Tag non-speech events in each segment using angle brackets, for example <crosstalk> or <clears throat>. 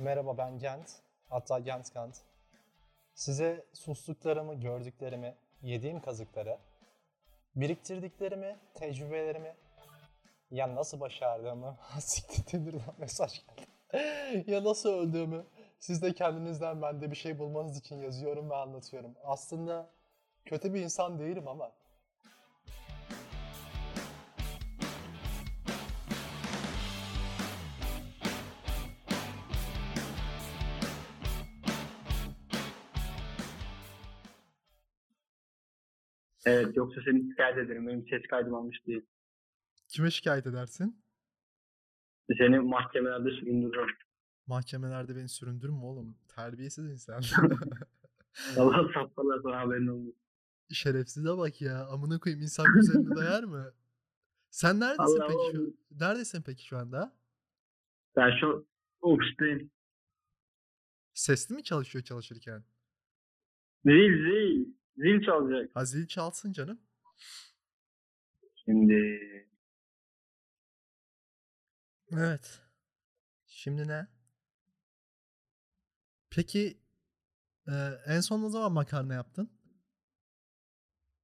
Merhaba ben Gent, hatta Gent Kant. Size sustuklarımı, gördüklerimi, yediğim kazıkları, biriktirdiklerimi, tecrübelerimi, ya nasıl başardığımı, <laughs> siktir Tinder'dan mesaj geldi. ya nasıl öldüğümü, siz de kendinizden bende bir şey bulmanız için yazıyorum ve anlatıyorum. Aslında kötü bir insan değilim ama Evet yoksa seni şikayet ederim. Benim ses kaydım almış değil. Kime şikayet edersin? Seni mahkemelerde süründürürüm. Mahkemelerde beni süründürme oğlum. Terbiyesiz insan. <laughs> Allah saptalar sana haberin olsun. Şerefsize bak ya. Amına koyayım insan güzelini dayar mı? Sen neredesin Allah peki şu Allah. Neredesin peki şu anda? Ben şu ofisteyim. Sesli mi çalışıyor çalışırken? Zil zil. Zil çalacak. Ha zil çalsın canım. Şimdi Evet. Şimdi ne? Peki e, en son ne zaman makarna yaptın?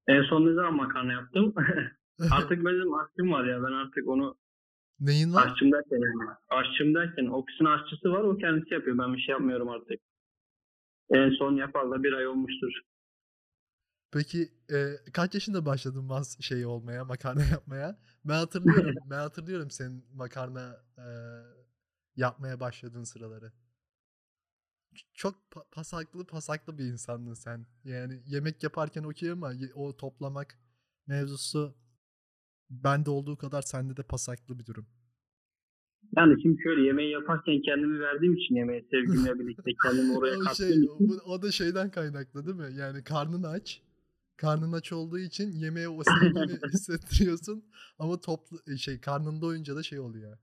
en son ne zaman makarna yaptım? <laughs> artık benim aşçım var ya. Ben artık onu Neyin var? aşçım derken yani. Aşçım derken ofisin aşçısı var. O kendisi yapıyor. Ben bir şey yapmıyorum artık. En son yapalı bir ay olmuştur. Peki e, kaç yaşında başladın mas şey olmaya, makarna <laughs> yapmaya? Ben hatırlıyorum. ben hatırlıyorum senin makarna e, yapmaya başladığın sıraları. Çok pa- pasaklı pasaklı bir insandın sen. Yani yemek yaparken okey ama o toplamak mevzusu bende olduğu kadar sende de pasaklı bir durum. Yani şimdi şöyle yemeği yaparken kendimi verdiğim için yemeğe sevgimle birlikte kendimi oraya <laughs> kattığım şey, için o, o da şeyden kaynaklı değil mi? Yani karnın aç. Karnın aç olduğu için yemeğe o sevgini <laughs> hissettiriyorsun ama toplu şey karnın doyunca da şey oluyor.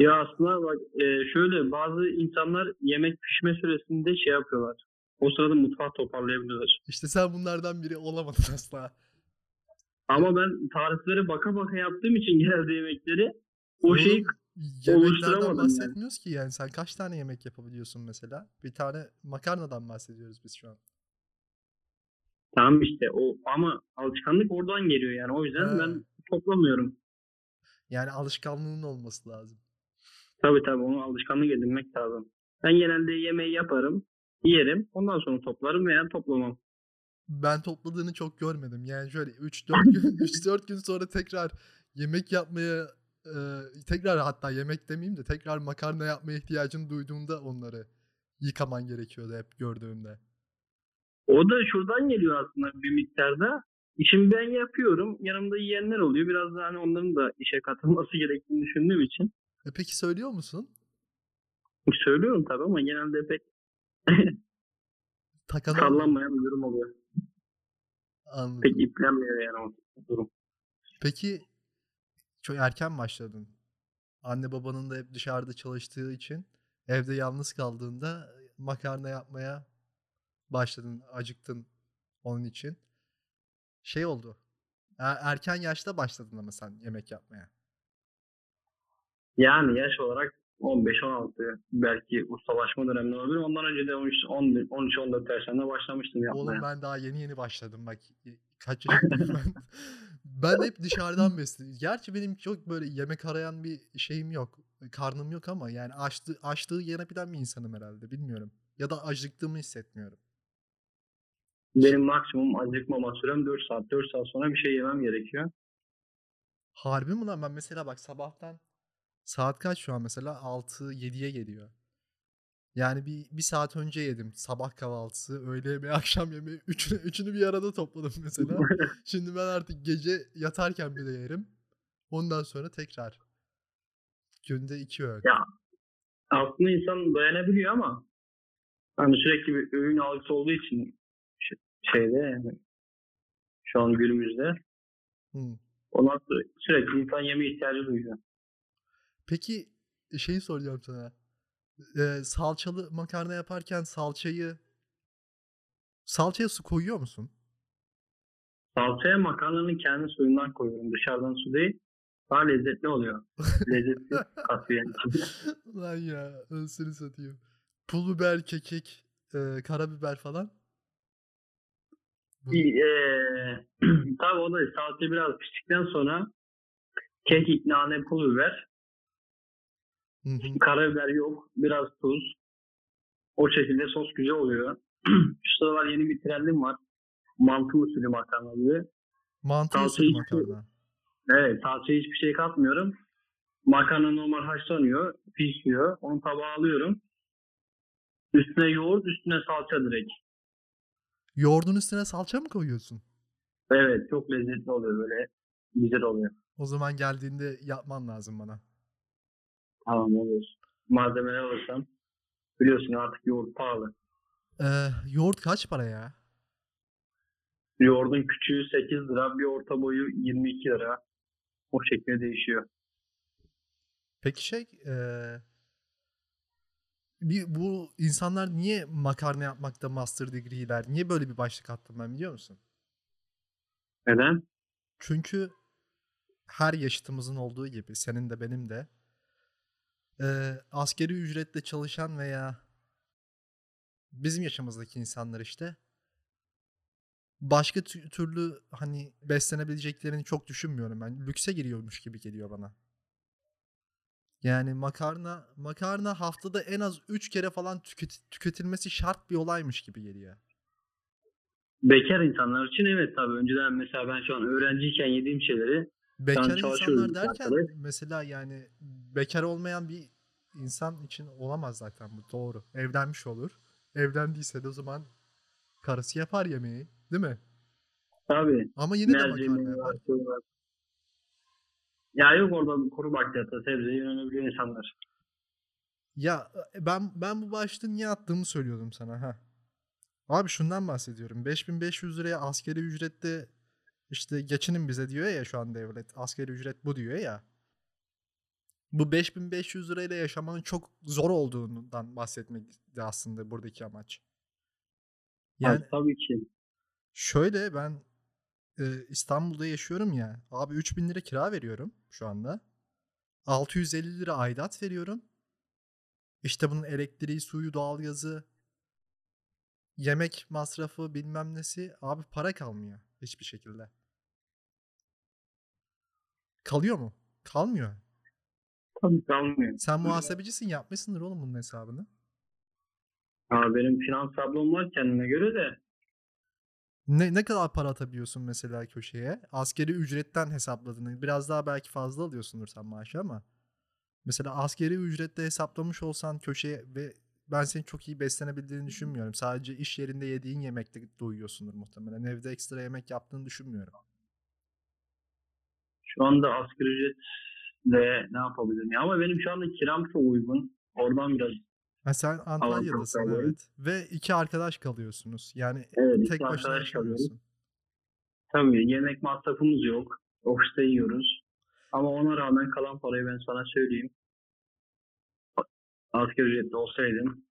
Ya aslında bak e, şöyle bazı insanlar yemek pişme süresinde şey yapıyorlar. O sırada mutfağı toparlayabiliyorlar. İşte sen bunlardan biri olamadın <laughs> asla. Ama ben tariflere baka baka yaptığım için <laughs> genelde yemekleri o Oğlum, şeyi yemeklerden oluşturamadım yani. bahsetmiyoruz ki yani sen kaç tane yemek yapabiliyorsun mesela? Bir tane makarnadan bahsediyoruz biz şu an. Tamam işte o ama alışkanlık oradan geliyor yani. O yüzden Ha. ben toplamıyorum. Yani alışkanlığın olması lazım. Tabii tabii onu alışkanlık edinmek lazım. Ben genelde yemeği yaparım, yerim. Ondan sonra toplarım veya toplamam. Ben topladığını çok görmedim. Yani şöyle 3-4 gün <laughs> 3-4 gün sonra tekrar yemek yapmaya e, tekrar hatta yemek demeyeyim de tekrar makarna yapmaya ihtiyacını duyduğunda onları yıkaman gerekiyordu hep gördüğümde. O da şuradan geliyor aslında bir miktarda. İşimi ben yapıyorum. Yanımda yiyenler oluyor. Biraz da hani onların da işe katılması gerektiğini düşündüğüm için. E peki söylüyor musun? Söylüyorum tabii ama genelde pek <laughs> Takana sallanmayan bir durum oluyor. Anladım. Pek iplenmiyor yani o durum. Peki çok erken başladın. Anne babanın da hep dışarıda çalıştığı için evde yalnız kaldığında makarna yapmaya başladın, acıktın onun için. Şey oldu. er- Erken yaşta başladın ama sen yemek yapmaya. Yani yaş olarak 15-16 belki ustalaşma döneminde olabilir. Ondan önce de 13-14 yaşlarında başlamıştım yapmaya. Oğlum ben daha yeni yeni başladım bak. Kaç <laughs> yaşındayım ben. Ben hep dışarıdan besliyorum. Gerçi benim çok böyle yemek arayan bir şeyim yok. Karnım yok ama yani açtı, açlığı yenebilen bir insanım herhalde. Bilmiyorum. Ya da acıktığımı hissetmiyorum. Benim maksimum acıkmama sürem 4 saat. 4 saat sonra bir şey yemem gerekiyor. Harbi mi lan? Ben mesela bak sabahtan saat kaç şu an mesela? 6-7'ye geliyor. Yani bir, bir saat önce yedim. Sabah kahvaltısı, öğle yemeği, <laughs> akşam yemeği. Üçünü, üçünü bir arada topladım mesela. <laughs> Şimdi ben artık gece yatarken bile yerim. Ondan sonra tekrar. Günde iki öğün. Ya aslında insan dayanabiliyor ama hani sürekli bir öğün algısı olduğu için şeyde yani şu an günümüzde Hı. ondan sonra sürekli insan yeme ihtiyacı duyuyor. Peki şeyi soracağım sana. Ee, salçalı makarna yaparken salçayı salçaya su koyuyor musun? Salçaya makarnanın kendi suyundan koyuyorum. Dışarıdan su değil. daha lezzetli oluyor. <laughs> Lezzetli katıyor. Lan ya ölsünü satayım. Pul biber, kekik, e, karabiber falan. Bu- Eee <clears throat> tabii o da salça biraz piştikten sonra kekik, nane, pul biber, Hı hı. karabiber yok, biraz tuz. O şekilde sos güzel oluyor. <clears throat> Şu sıralar yeni bir trendim var. Mantı usulü makarna gibi. Mantı usulü hiçbir- makarna. Evet, salçaya hiçbir şey katmıyorum. Makarna normal haşlanıyor, pişiyor. Onu tabağa alıyorum. Üstüne yoğurt, üstüne salça direkt. Yoğurdun üstüne salça mı koyuyorsun? Evet, çok lezzetli oluyor böyle. Güzel oluyor. O zaman geldiğinde yapman lazım bana. Tamam olur. Malzemeler alırsam. Biliyorsun artık yoğurt pahalı. Ee, yoğurt kaç para ya? Yoğurdun küçüğü 8 lira, bir orta boyu 22 lira. O şekilde değişiyor. Peki şey eee, bir, bu insanlar niye makarna yapmakta master degree'ler? Niye böyle bir başlık attım ben biliyor musun? Neden? Çünkü her yaşıtımızın olduğu gibi senin de benim de eee askeri ücretle çalışan veya bizim yaşımızdaki insanlar işte başka tü- türlü hani beslenebileceklerini çok düşünmüyorum ben. Lükse giriyormuş gibi geliyor bana. Yani makarna makarna haftada en az 3 kere falan tüket- tüketilmesi şart bir olaymış gibi geliyor. Bekar insanlar için evet tabii. Önceden mesela ben şu an öğrenciyken yediğim şeyleri Bekar insanlar derken arkadaş. mesela yani bekar olmayan bir insan için olamaz zaten bu doğru. Evlenmiş olur. Evlendiyse de o zaman karısı yapar yemeği, değil mi? tabii Ama yine de mercimeği makarna var, yapar. şey var. Ya yok orada kuru bakliyata, sebzeye yönelebiliyor insanlar. Ya e, ben ben bu başlığı niye attığımı söylüyordum sana ha. Abi şundan bahsediyorum. 5500 liraya askeri ücrette işte geçinin bize diyor ya şu an devlet. Askeri ücret bu diyor ya. Bu 5500 lirayla yaşamanın çok zor olduğundan bahsetmek de aslında buradaki amaç. Yani Yani, tabii ki. şöyle ben e, İstanbul'da yaşıyorum ya. Abi 3000 lira kira veriyorum şu anda. 650 lira aidat veriyorum. İşte bunun elektriği, suyu, doğalgazı, yemek masrafı bilmem nesi. Abi para kalmıyor hiçbir şekilde. Kalıyor mu? Kalmıyor. Tabii kalmıyor. Sen muhasebecisin yapmışsındır oğlum bunun hesabını. Ha, benim finans tablom var kendime göre de. Ne, ne kadar para atabiliyorsun mesela köşeye? Askeri ücretten hesapladığını biraz daha belki fazla alıyorsundur sen maaşı ama. Mesela askeri ücrette hesaplamış olsan köşeye ve ben senin çok iyi beslenebildiğini düşünmüyorum. Sadece iş yerinde yediğin yemekte doyuyorsundur muhtemelen. Evde ekstra yemek yaptığını düşünmüyorum. Şu anda asgari ücretle ne yapabilirim? Ya ama benim şu anda kiram çok uygun. Oradan biraz Ha sen Antalya'dasın sağlıyorum. evet. Ve iki arkadaş kalıyorsunuz. Yani evet, tek başına yaşamıyorsun. Tabii yemek masrafımız yok. Ofiste yiyoruz. Ama ona rağmen kalan parayı ben sana söyleyeyim. Asgari ücretli olsaydım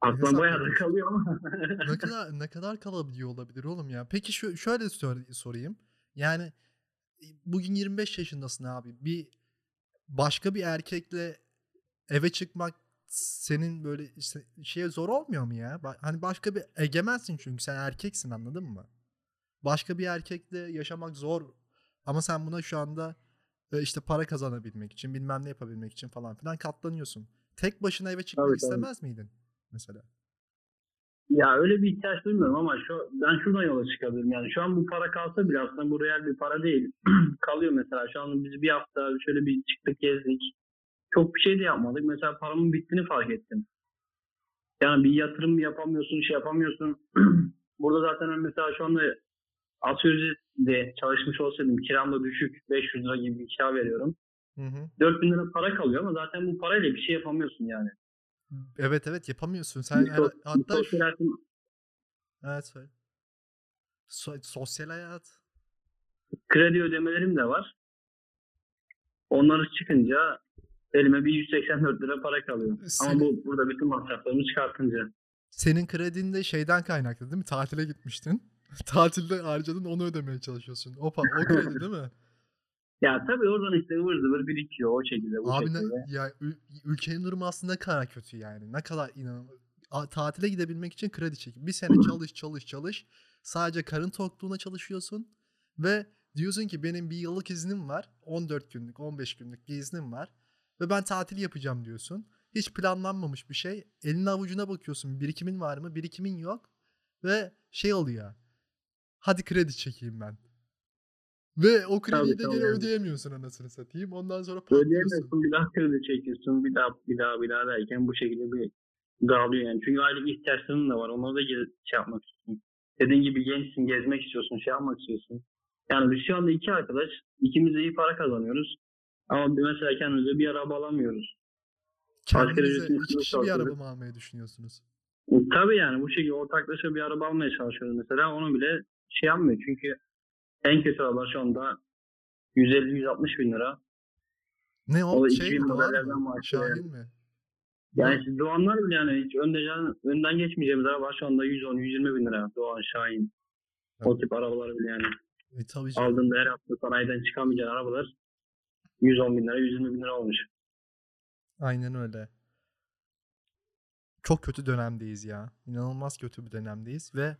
Aklım bayağı da kalıyor ama. ne <laughs> kadar ne kadar kalabiliyor olabilir oğlum ya? Peki şu şöyle sor- sorayım. Yani bugün 25 yaşındasın abi. Bir başka bir erkekle eve çıkmak senin böyle işte şeye zor olmuyor mu ya? Hani başka bir egemensin çünkü sen erkeksin anladın mı? Başka bir erkekle yaşamak zor ama sen buna şu anda e, işte para kazanabilmek için bilmem ne yapabilmek için falan filan katlanıyorsun. Tek başına eve çıkmak tabii. istemez miydin mesela? Ya öyle bir ihtiyaç duymuyorum ama şu ben şuradan yola çıkabilirim. Yani şu an bu para kalsa bile aslında bu real bir para değil. <clears throat> Kalıyor mesela. Şu an biz bir hafta şöyle bir çıktık gezdik. Çok bir şey de yapmadık. Mesela paramın bittiğini fark ettim. Yani bir yatırım yapamıyorsun, şey yapamıyorsun. <clears throat> Burada zaten mesela şu anda ücretle çalışmış olsaydım kiram da düşük 500 lira gibi bir kira veriyorum. Hı hı. 4000 lira para kalıyor ama zaten bu parayla bir şey yapamıyorsun yani. Evet evet yapamıyorsun. Sen sos- hatta sosyal hayatın- evet söyle. So- sosyal hayat. kredi ödemelerim de var. Onları çıkınca elime bir 184 lira para kalıyor. Senin- Ama bu burada bütün masraflarımı çıkartınca. Senin kredin de şeyden kaynaklı değil mi? Tatile gitmiştin. <laughs> Tatilde harcadın onu ödemeye çalışıyorsun. O, pa- o kredi değil mi? Ya tabii oradan işte ıvır zıvır birikiyor o şekilde bu Abi ne, şekilde. ya ül- ülkenin durumu aslında ne kadar kötü yani. Ne kadar. A- Tatile gidebilmek için kredi çekip bir sene çalış çalış çalış. Sadece karın tokluğuna çalışıyorsun ve diyorsun ki benim bir yıllık iznim var. 14 günlük, 15 günlük bir iznim var ve ben tatil yapacağım diyorsun. Hiç planlanmamış bir şey. Elin avucuna bakıyorsun. Birikimin var mı? Birikimin yok. Ve şey oluyor. Hadi kredi çekeyim ben. Ve o krediyi de geri ödeyemiyorsun anasını satayım. Ondan sonra patlıyorsun. Ödeyemiyorsun bir daha kredi çekiyorsun bir daha bir daha bir daha derken bu şekilde bir dağılıyor yani. Çünkü aylık ihtiyaçların da var. Onları da ge- şey yapmak istiyorsun. Dediğin gibi gençsin, gezmek istiyorsun, şey yapmak istiyorsun. Yani biz şu anda iki arkadaş, ikimiz de iyi para kazanıyoruz. Ama bir- mesela kendimize bir araba alamıyoruz. Kendinize iki kişi bir araba mı almayı düşünüyorsunuz? Tabii yani bu şekilde ortaklaşa bir araba almaya çalışıyoruz mesela. Onu bile şey yapmıyor. Çünkü en kötü araba şu anda 150-160 bin lira. Ne O o şey 2000 mi modellerden Şahin mi? Yani siz Doğanlar bile yani hiç önden, önden geçmeyeceğimiz araba şu anda 110-120 bin lira. Doğan, Şahin. O tip arabalar bile yani. E, tabii canım. Aldığında her hafta sanayiden çıkamayacağın arabalar 110 bin lira, 120 bin lira olmuş. Aynen öyle. Çok kötü dönemdeyiz ya. İnanılmaz kötü bir dönemdeyiz ve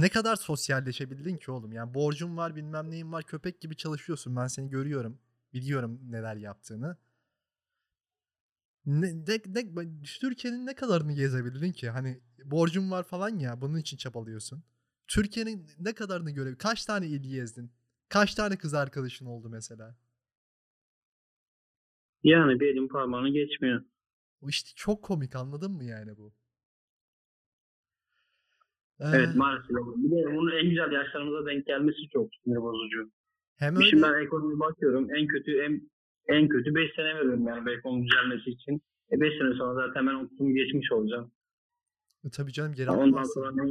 ne kadar sosyalleşebildin ki oğlum? Yani borcun var, bilmem neyin var, köpek gibi çalışıyorsun. Ben seni görüyorum. Biliyorum neler yaptığını. Ne, ne, ne- Türkiye'nin ne kadarını gezebildin ki? Hani borcun var falan ya, bunun için çabalıyorsun. Türkiye'nin ne kadarını göre, kaç tane il gezdin? Kaç tane kız arkadaşın oldu mesela? Yani bir elin parmağını geçmiyor. İşte çok komik anladın mı yani bu? Evet Ee, maalesef. Bir de bunun en güzel yaşlarımıza denk gelmesi çok sinir bozucu. hem Şimdi öyle ben ekonomiye bakıyorum. En kötü en, en kötü 5 sene veriyorum yani ekonomi düzelmesi için. E 5 sene sonra zaten ben oturumu geçmiş olacağım. E, tabii canım geri Ondan alamazsın. sonra ne?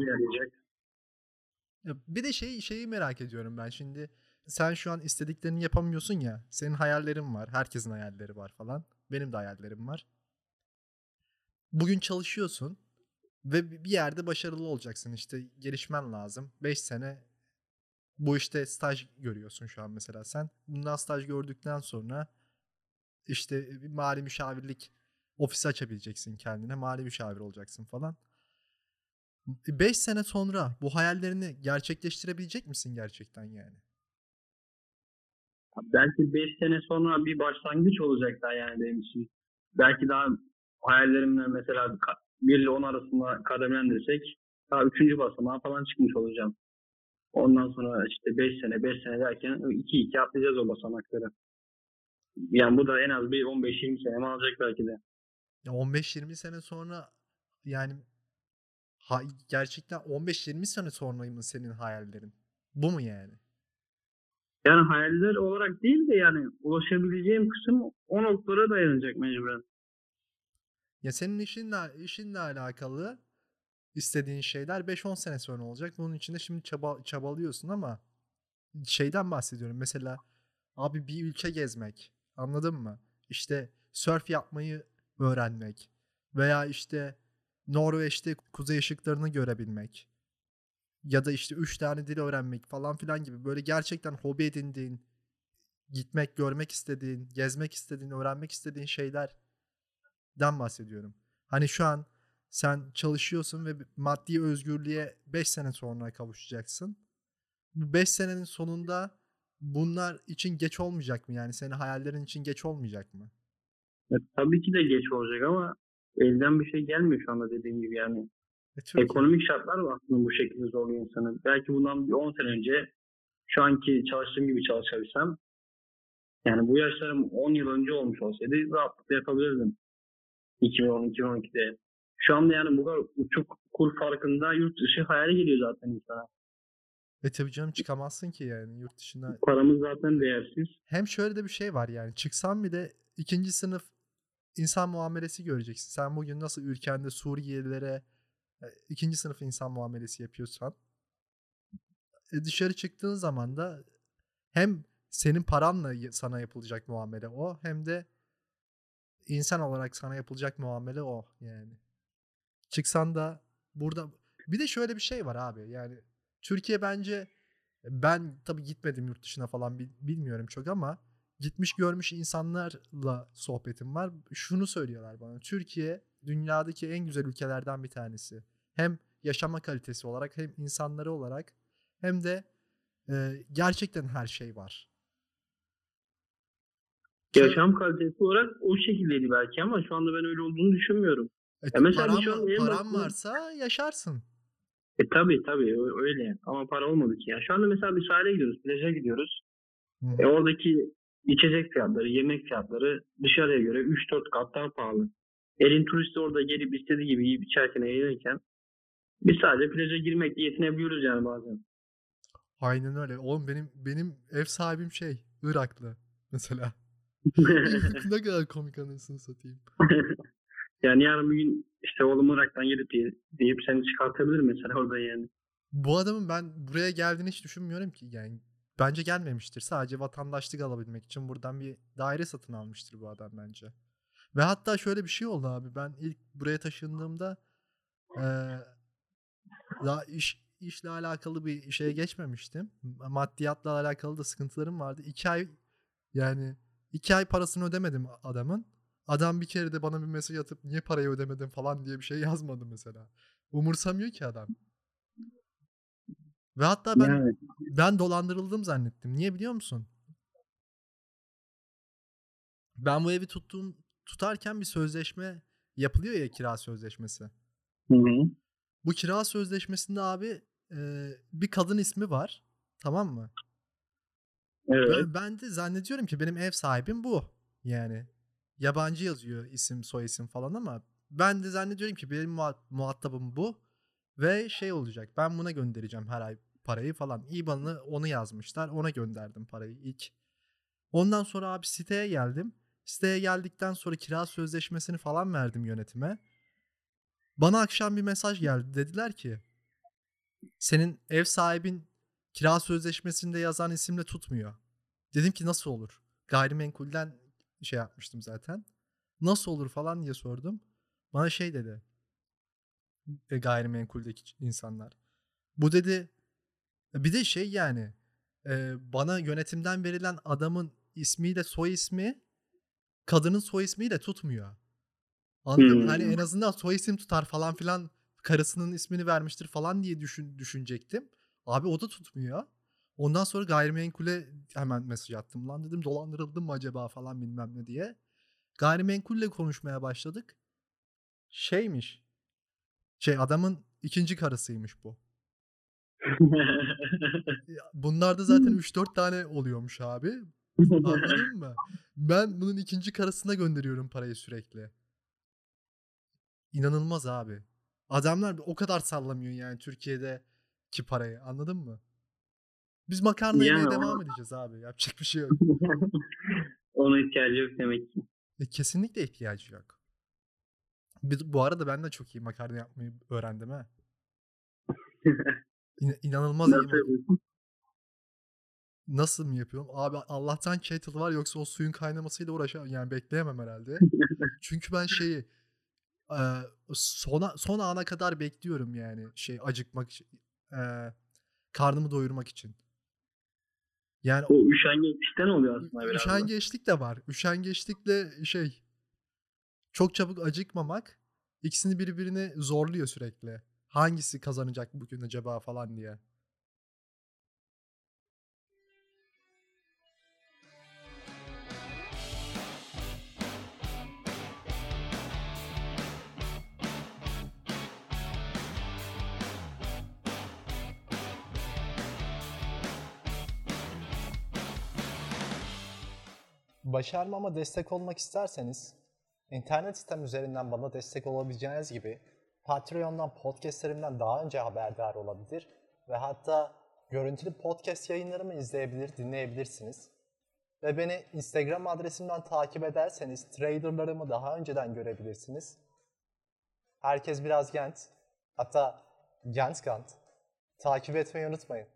Ya bir de şey şeyi merak ediyorum ben şimdi. Sen şu an istediklerini yapamıyorsun ya. Senin hayallerin var. Herkesin hayalleri var falan. Benim de hayallerim var. Bugün çalışıyorsun ve bir yerde başarılı olacaksın. İşte gelişmen lazım. 5 sene bu işte staj görüyorsun şu an mesela sen. Bundan staj gördükten sonra işte bir mali müşavirlik ofisi açabileceksin kendine. Mali müşavir olacaksın falan. 5 sene sonra bu hayallerini gerçekleştirebilecek misin gerçekten yani? Belki 5 sene sonra bir başlangıç olacak daha yani benim için. Belki daha hayallerimle mesela 1 ile 10 arasında kademelendirsek daha 3. basamağa falan çıkmış olacağım. Ondan sonra işte 5 sene 5 sene derken 2-2 atlayacağız o basamakları. Yani bu da en az bir 15-20 senemi alacak belki de. Ya 15-20 sene sonra yani ha, gerçekten 15-20 sene sonra mı senin hayallerin? Bu mu yani? Yani hayaller olarak değil de yani ulaşabileceğim kısım o noktalara dayanacak mecburen. Ya senin işinle işinle alakalı istediğin şeyler 5-10 sene sonra olacak. Bunun için de şimdi çaba, çabalıyorsun ama şeyden bahsediyorum. Mesela abi bir ülke gezmek. Anladın mı? İşte surf yapmayı öğrenmek veya işte Norveç'te kuzey ışıklarını görebilmek ya da işte 3 tane dil öğrenmek falan filan gibi böyle gerçekten hobi edindiğin, gitmek, görmek istediğin, gezmek istediğin, öğrenmek istediğin şeylerden bahsediyorum. Hani şu an sen çalışıyorsun ve maddi özgürlüğe 5 sene sonra kavuşacaksın. Bu 5 senenin sonunda bunlar için geç olmayacak mı? Yani senin hayallerin için geç olmayacak mı? Ya, tabii ki de geç olacak ama elden bir şey gelmiyor şu anda dediğim gibi yani. E, Türkiye- Ekonomik şartlar var aslında bu şekilde zorluyor insanı. Belki bundan bir 10 sene önce şu anki çalıştığım gibi çalışabilsem yani bu yaşlarım 10 yıl önce olmuş olsaydı rahatlıkla yapabilirdim. 2010-2012'de. Şu anda yani bu kadar uçuk kur farkında yurt dışı hayali geliyor zaten insana. E tabii canım çıkamazsın ki yani yurt dışına. Paramız zaten değersiz. Hem şöyle de bir şey var yani çıksan bile ikinci sınıf insan muamelesi göreceksin. Sen bugün nasıl ülkende Suriyelilere e, ikinci sınıf insan muamelesi yapıyorsan e, dışarı çıktığın zaman da hem senin paranla sana yapılacak muamele o hem de insan olarak sana yapılacak muamele o yani. Çıksan da burada bir de şöyle bir şey var abi yani Türkiye bence ben tabii gitmedim yurt dışına falan bil- bilmiyorum çok ama gitmiş görmüş insanlarla sohbetim var. Şunu söylüyorlar bana. Türkiye dünyadaki en güzel ülkelerden bir tanesi. Hem yaşama kalitesi olarak hem insanları olarak hem de e, gerçekten her şey var. Yaşam kalitesi olarak o şekildeydi belki ama şu anda ben öyle olduğunu düşünmüyorum. E, Ya mesela paran, şu an en paran basitinden- varsa yaşarsın. E tabii ö- öyle ama para olmadı ki. Yani şu anda mesela bir sahile gidiyoruz, plaja gidiyoruz. Hı. E oradaki içecek fiyatları, yemek fiyatları dışarıya göre 3-4 kat daha pahalı. Elin turisti orada gelip istediği gibi yiyip içerken eğlenirken biz sadece plaja girmekle yetinebiliyoruz yani bazen. Aynen öyle. Oğlum benim benim ev sahibim şey Iraklı mesela. <laughs> ne kadar komik anasını satayım. <laughs> yani yarın bir gün işte oğlum Irak'tan gelip diye, deyip seni çıkartabilir mesela orada yani. Bu adamın ben buraya geldiğini hiç düşünmüyorum ki. Yani bence gelmemiştir. Sadece vatandaşlık alabilmek için buradan bir daire satın almıştır bu adam bence. Ve hatta şöyle bir şey oldu abi. Ben ilk buraya taşındığımda eee daha iş işle alakalı bir şeye geçmemiştim. Maddiyatla alakalı da sıkıntılarım vardı. İki ay yani iki ay parasını ödemedim adamın. Adam bir kere de bana bir mesaj atıp niye parayı ödemedin falan diye bir şey <laughs> yazmadı mesela. Umursamıyor ki adam. Ve hatta ben Yani ben dolandırıldım zannettim. Niye biliyor musun? Ben bu evi tuttuğum tutarken bir sözleşme yapılıyor ya kira sözleşmesi. Hı hı. Bu kira sözleşmesinde abi e, bir kadın ismi var. Tamam mı? Evet. Ben, ben de zannediyorum ki benim ev sahibim bu. Yani yabancı yazıyor isim soy isim falan ama ben de zannediyorum ki benim muha- muhatabım bu ve şey olacak ben buna göndereceğim her ay parayı falan. IBAN'ı onu yazmışlar ona gönderdim parayı ilk. Ondan sonra abi siteye geldim. Siteye geldikten sonra kira sözleşmesini falan verdim yönetime. Bana akşam bir mesaj geldi. Dediler ki senin ev sahibin kira sözleşmesinde yazan isimle tutmuyor. Dedim ki nasıl olur? Gayrimenkulden şey yapmıştım zaten. Nasıl olur falan diye sordum. Bana şey dedi. E, gayrimenkuldeki insanlar. Bu dedi bir de şey yani e, bana yönetimden verilen adamın ismiyle soy ismi kadının soy ismiyle tutmuyor. Anladın mı? Hmm. Hani en azından soy isim tutar falan filan karısının ismini vermiştir falan diye düşün, düşünecektim. Abi o da tutmuyor. Ondan sonra gayrimenkule hemen mesaj attım. Lan dedim dolandırıldım mı acaba falan bilmem ne diye. Gayrimenkulle konuşmaya başladık. Şeymiş. Şey adamın ikinci karısıymış bu. <laughs> Bunlarda zaten 3-4 tane oluyormuş abi. Anladın <laughs> mı? Ben bunun ikinci karısına gönderiyorum parayı sürekli. İnanılmaz abi. Adamlar o kadar sallamıyor yani Türkiye'deki parayı. Anladın mı? Biz makarna yemeye Yani devam edeceğiz abi. Yapacak bir şey yok. <laughs> Ona ihtiyacı yok demek ki. E, kesinlikle ihtiyacı yok. Bir- Bu arada ben de çok iyi makarna yapmayı öğrendim ha. İn- inanılmaz iyi. Nasıl mak- yapıyorsun? Nasıl mı yapıyorum? Abi Allah'tan kettle var yoksa o suyun kaynamasıyla uğraşamam. Yani bekleyemem herhalde. Çünkü ben şeyi e, sona son ana kadar bekliyorum yani şey acıkmak e, karnımı doyurmak için. Yani O üşengeçlikten oluyor aslında biraz. üşengeçlik de var. Üşengeçlikle şey çok çabuk acıkmamak ikisini birbirine zorluyor sürekli. Hangisi kazanacak bugün acaba falan diye. Başarmama destek olmak isterseniz, internet sitem üzerinden bana destek olabileceğiniz gibi Patreon'dan podcastlerimden daha önce haberdar olabilir ve hatta görüntülü podcast yayınlarımı izleyebilir, dinleyebilirsiniz. Ve beni Instagram adresimden takip ederseniz traderlarımı daha önceden görebilirsiniz. Herkes biraz gent, hatta Gentkant. Takip etmeyi unutmayın.